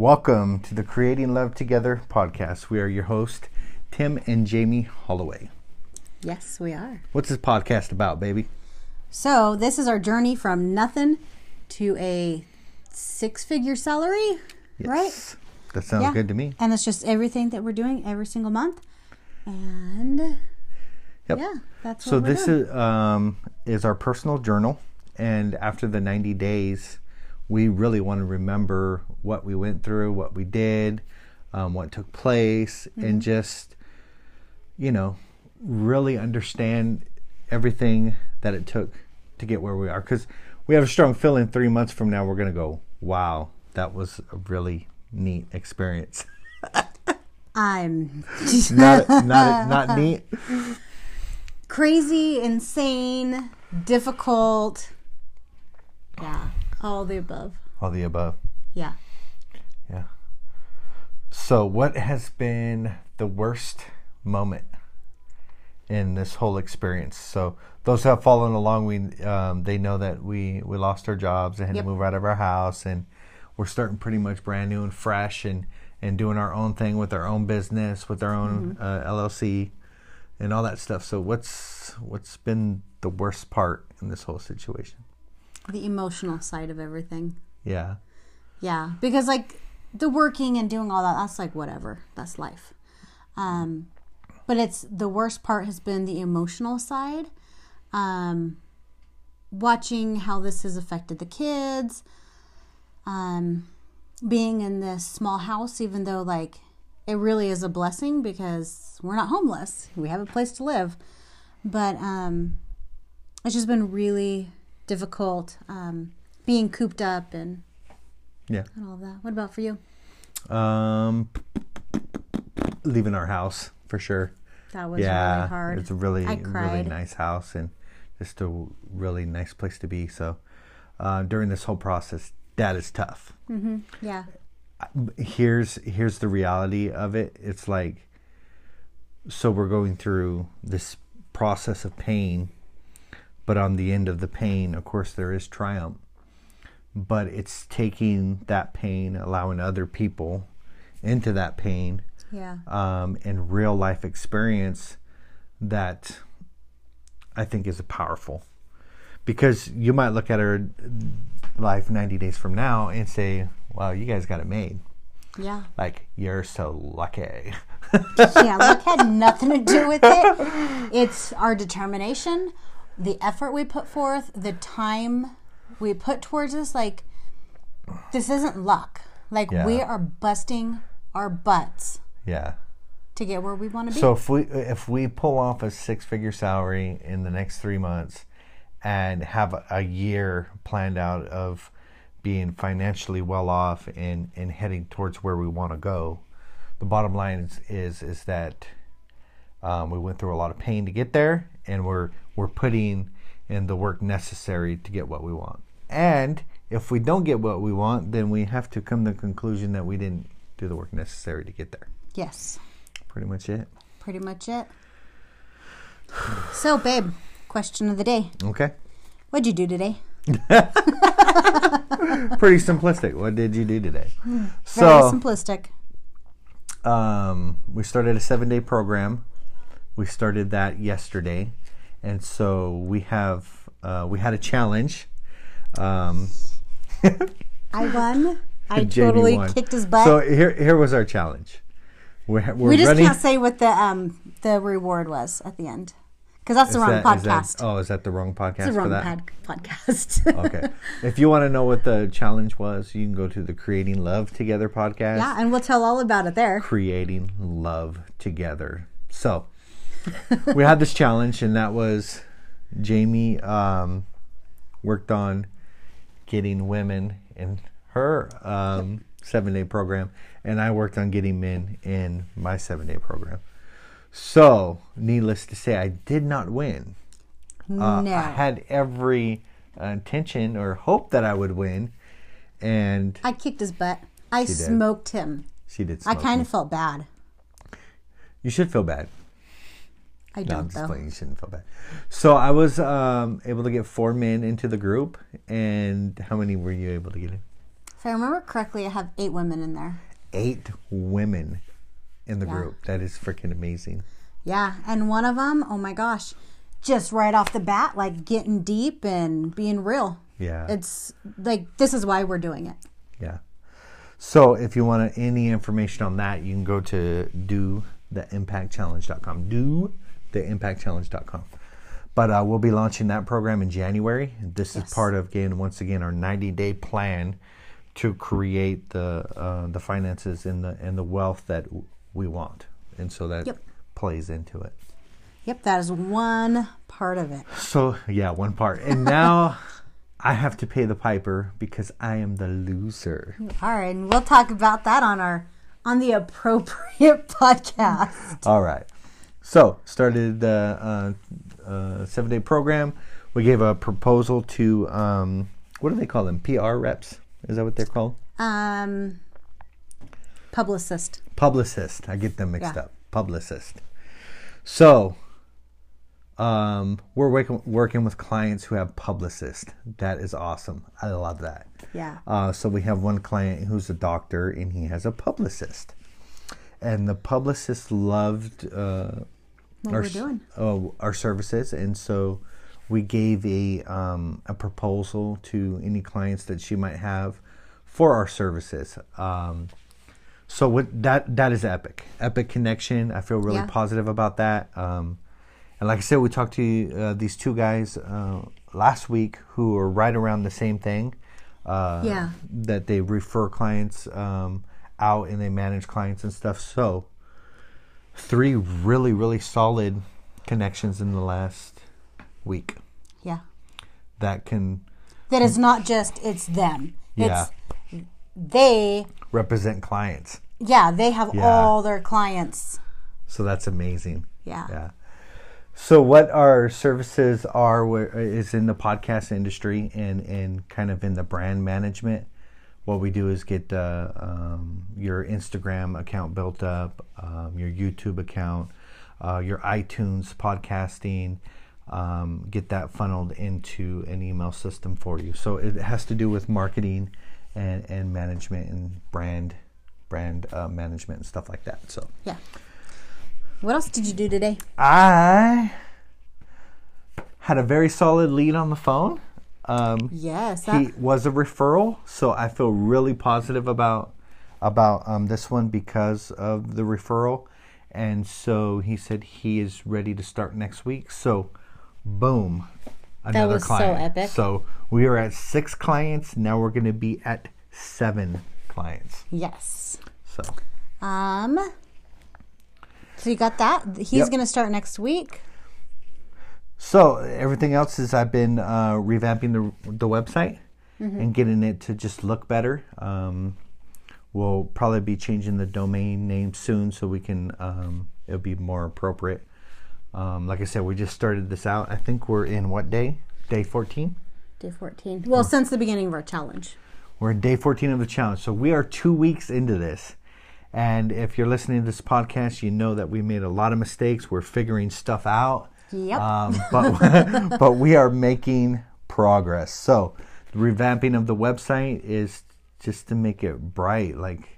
Welcome to the Creating Love Together podcast. We are your host, Tim and Jamie Holloway. Yes, we are. What's this podcast about, baby? So, this is our journey from nothing to a six figure salary, right? That sounds Yeah. good to me. And it's just everything that we're doing every single month. And Yep. yeah, that's what So we're this doing. is um, is our personal journal, and after the ninety days, we really want to remember what we went through, what we did, um, what took place, Mm-hmm. and just you know really understand everything that it took to get where we are. Because we have a strong feeling three months from now we're gonna go, wow, that was a really neat experience. I'm not not not neat. crazy, insane, difficult. Yeah, all the above. All the above. Yeah. Yeah. So, what has been the worst moment in this whole experience? So, those who have followed along, we um, they know that we we lost our jobs and had Yep. to move out of our house, and we're starting pretty much brand new and fresh, and and doing our own thing with our own business, with our own uh, LLC, and all that stuff. So, what's what's been the worst part in this whole situation? The emotional side of everything. Yeah. Yeah, because like the working and doing all that, that's like whatever. That's life. Um, but it's the worst part has been the emotional side. Um, watching how this has affected the kids. Um, being in this small house, even though like it really is a blessing because we're not homeless, we have a place to live. But um, it's just been really difficult um, being cooped up and Yeah. and all of that. What about for you? Um, leaving our house for sure. That was yeah, really hard. it's a really really nice house and just a really nice place to be. So uh, during this whole process, that is tough. Yeah. Here's here's the reality of it. It's like so we're going through this process of pain, but on the end of the pain, of course, there is triumph. But it's taking that pain, allowing other people into that pain, Yeah. um, and real life experience that I think is powerful. Because you might look at her life 90 days from now and say, wow, you guys got it made. Yeah. Like, you're so lucky. Yeah. Luck had nothing to do with it. It's our determination, the effort we put forth, the time we put towards this. Like, this isn't luck. Like, Yeah. we are busting our butts yeah. to get where we want to be. So if we if we pull off a six figure salary in the next three months and have a, year planned out of being financially well off and, and heading towards where we want to go, the bottom line is is, is that um, we went through a lot of pain to get there, and we're we're putting in the work necessary to get what we want. And if we don't get what we want, then we have to come to the conclusion that we didn't do the work necessary to get there. yes. Pretty much it. Pretty much it. So, babe, question of the day. Okay. What'd you do today? pretty simplistic. What did you do today? Very So, simplistic. um, we started a seven day program. We started that yesterday, and so we have uh, we had a challenge. Um, I won. I totally won. kicked his butt. So here here was our challenge. We're, we're we just running. can't say what the um the reward was at the end because that's the wrong that- podcast. oh, is that the wrong podcast it's the wrong that? pod- podcast. okay. If you want to know what the challenge was, you can go to the Creating Love Together podcast. yeah, and we'll tell all about it there. creating love together. So we had this challenge, and that was Jamie um, worked on getting women in her um, seven day program, and I worked on getting men in my seven day program. So, needless to say, I did not win. Uh, no, I had every uh, intention or hope that I would win, and I kicked his butt. I smoked him. she did. I kind of felt bad. You should feel bad. I No, I'm don't just though. playing. You shouldn't feel bad. So I was um, able to get four men into the group, and how many were you able to get in? If I remember correctly, I have eight women in there. Eight women in the Yeah. group. That is freaking amazing. Yeah, and one of them, oh my gosh, just right off the bat, like getting deep and being real. Yeah. It's like this is why we're doing it. Yeah. So if you want any information on that, you can go to do theimpactchallenge.com. Do theimpactchallenge.com. But uh, we'll be launching that program in January. This is part of again, once again, our 90 day plan to create the uh, the finances and the and the wealth that w- we want, and so that Yep. plays into it. Yep, that is one part of it. So yeah, one part, and now I have to pay the piper because I am the loser. All right, and we'll talk about that on our on the appropriate podcast. All right. So started the uh, uh, seven day program. We gave a proposal to um, what do they call them? PR reps? Is that what they're called? Um, publicist. Publicist. I get them mixed Yeah. up. Publicist. So um, we're working working with clients who have publicists. That is awesome. I love that. Yeah. Uh, so we have one client who's a doctor and he has a publicist, and the publicist loved uh, What our we're doing. oh, our services, and so we gave a um, a proposal to any clients that she might have for our services. Um, so what that that is epic, epic connection. I feel really Yeah. positive about that. Um, and like I said, we talked to uh, these two guys uh, last week who are right around the same thing. Uh, Yeah. That they refer clients um, out and they manage clients and stuff. So three really really solid connections in the last week Yeah. that can That is not just it's them. Yeah. It's they represent clients. yeah, they have Yeah. all their clients. So that's amazing. Yeah. Yeah. So what our services are is in the podcast industry and and kind of in the brand management. What we do is get uh, um, your Instagram account built up, um, your YouTube account, uh, your iTunes podcasting. Um, get that funneled into an email system for you. So it has to do with marketing and, and management and brand brand uh, management and stuff like that. So Yeah. What else did you do today? I had a very solid lead on the phone. Um, Yes. That, he was a referral, so I feel really positive about about um, this one because of the referral. And so he said he is ready to start next week. So, boom, another that was so client. epic. So we are at six clients. Now we're going to be at seven clients. yes. So Um. So you got that. He's Yep. going to start next week. So everything else is I've been uh, revamping the the website and getting it to just look better. Um, we'll probably be changing the domain name soon so we can um, it'll be more appropriate. Um, like I said, we just started this out. I think we're in what day? Day fourteen. Day 14. Well, since the beginning of our challenge. We're in day 14 of the challenge. So we are two weeks into this. And if you're listening to this podcast, you know that we made a lot of mistakes. We're figuring stuff out. Yep. Um, but, but we are making progress. So the revamping of the website is just to make it bright. Like,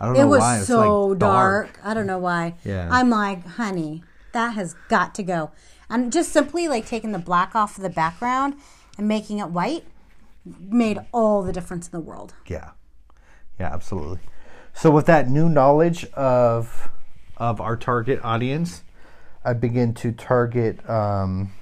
I don't It know was why. It's so like dark. I don't know why. Yeah. I'm like, honey, that has got to go. And just simply like taking the black off of the background and making it white made all the difference in the world. Yeah, yeah, absolutely. So with that new knowledge of of our target audience, I begin to target. Um,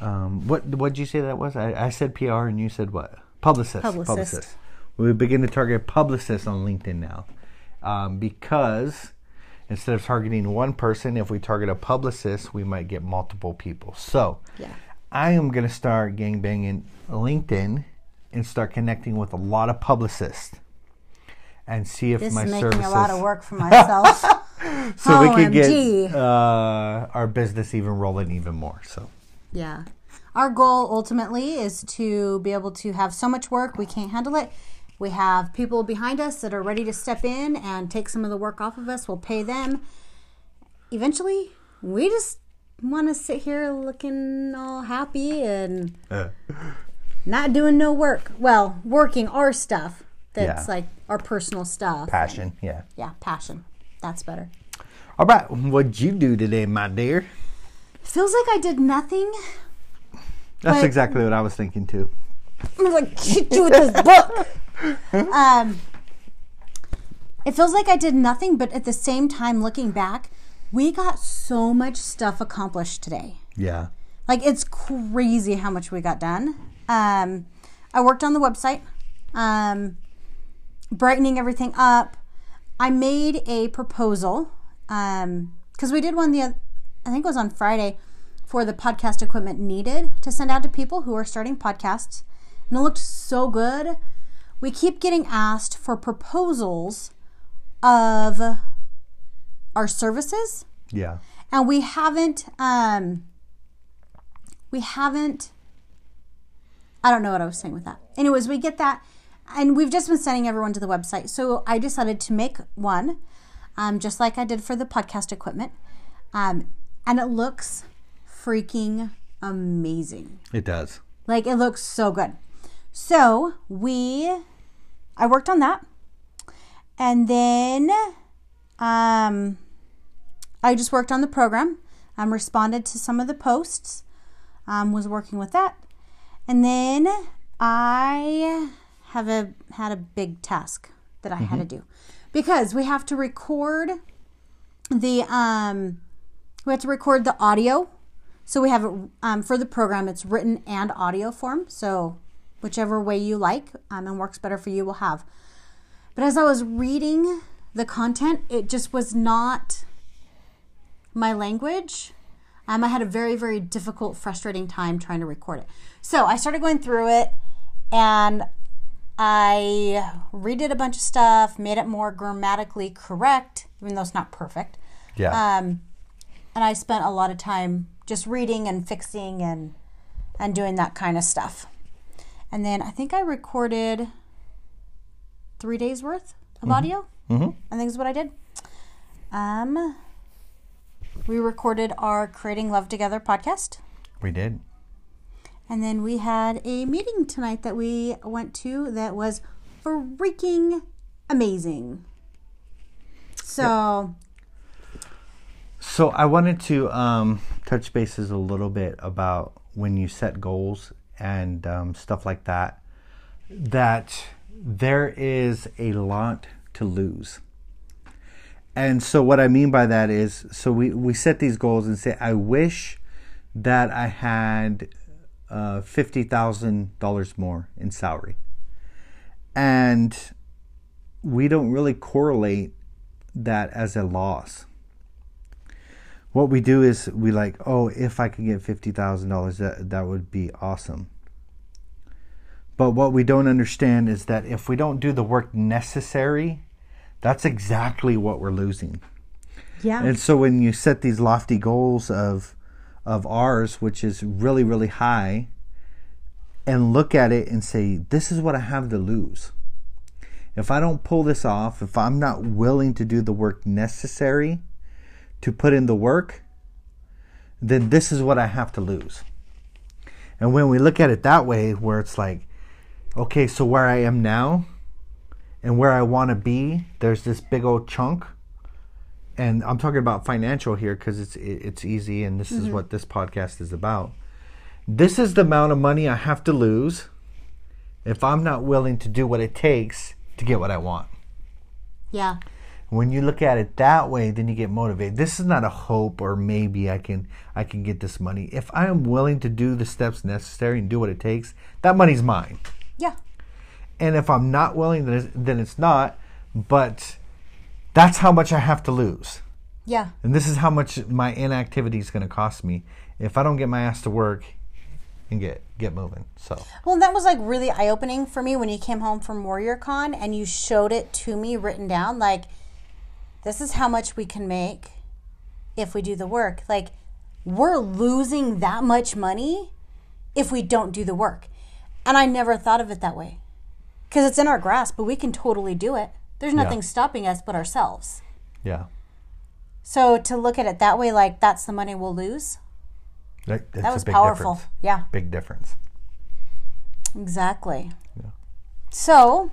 um, what what did you say that was? I, I said PR and you said what? Publicist. Publicist. We begin to target publicists on LinkedIn now, um, because instead of targeting one person, if we target a publicist, we might get multiple people. So Yeah. I am going to start gangbanging LinkedIn and start connecting with a lot of publicists and see if This my is making services a lot of work for myself. so we can OMG. get uh, our business even rolling even more. So yeah. Our goal ultimately is to be able to have so much work we can't handle it. We have people behind us that are ready to step in and take some of the work off of us. We'll pay them. Eventually, we just want to sit here looking all happy and not doing no work. Well, working our stuff. That's Yeah. like our personal stuff. Passion, yeah. Yeah, passion. That's better. All right, what'd you do today, my dear? Feels like I did nothing. That's exactly what I was thinking too. I was like, "Hit you with this book. um, it feels like I did nothing, but at the same time, looking back, we got so much stuff accomplished today. Yeah. Like it's crazy how much we got done. Um, I worked on the website, um, brightening everything up. I made a proposal because we did one the I think it was on Friday for the podcast equipment needed to send out to people who are starting podcasts, and it looked so good. We keep getting asked for proposals of our services Yeah. and we haven't um we haven't i don't know what i was saying with that anyways we get that and we've just been sending everyone to the website so i decided to make one um, just like i did for the podcast equipment um, and it looks freaking amazing It does. like it looks so good. So we, I worked on that, and then um, I just worked on the program. Um, responded to some of the posts. Um, was working with that, and then I have a had a big task that I had to do because we have to record the um we have to record the audio so we have it um, for the program. It's written and audio form. So whichever way you like um, and works better for you, will have. But as I was reading the content, it just was not my language. Um, I had a very, very difficult, frustrating time trying to record it. So I started going through it and I redid a bunch of stuff, made it more grammatically correct, even though it's not perfect. Yeah. Um, and I spent a lot of time just reading and fixing and and doing that kind of stuff. And then I think I recorded three days worth of audio. mm-hmm. I think is what I did. Um, we recorded our Creating Love Together podcast. We did. And then we had a meeting tonight that we went to that was freaking amazing. So, So I wanted to um, touch bases a little bit about when you set goals and um, stuff like that. That there is a lot to lose. And so what I mean by that is, so we, we set these goals and say, I wish that I had uh, fifty thousand dollars more in salary, and we don't really correlate that as a loss what we do is we like, oh, if I could get fifty thousand dollars, that that would be awesome. But what we don't understand is that if we don't do the work necessary, that's exactly what we're losing. yeah. And so when you set these lofty goals of of ours, which is really really high, and look at it and say, this is what I have to lose. If I don't pull this off, if I'm not willing to do the work necessary to put in the work, then this is what I have to lose. And when we look at it that way, where it's like, okay, so where I am now and where I want to be, there's this big old chunk and I'm talking about financial here because it's it's easy, and this is mm-hmm. what this podcast is about. This is the amount of money I have to lose if I'm not willing to do what it takes to get what I want. yeah. When you look at it that way, then you get motivated. This is not a hope or maybe I can I can get this money. If I am willing to do the steps necessary and do what it takes, that money's mine. Yeah. And if I'm not willing, then it's, then it's not. But that's how much I have to lose. Yeah. And this is how much my inactivity is going to cost me if I don't get my ass to work and get get moving. So Well, that was like really eye opening for me when you came home from Warrior Con and you showed it to me written down. Like, this is how much we can make if we do the work. Like, we're losing that much money if we don't do the work. And I never thought of it that way because it's in our grasp, but we can totally do it. There's nothing stopping us but ourselves. yeah, So to look at it that way, like that's the money we'll lose, that, that's that a was big powerful. difference. Yeah. Big difference. Exactly. Yeah. So,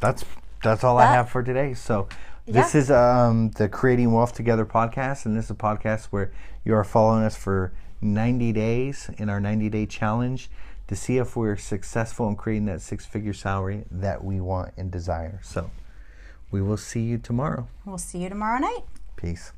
That's that's all I have for today. So this Yeah. is um, the Creating Wealth Together podcast, and this is a podcast where you are following us for 90 days in our 90 day challenge to see if we're successful in creating that six figure salary that we want and desire. So we will see you tomorrow. we'll see you tomorrow night. Peace.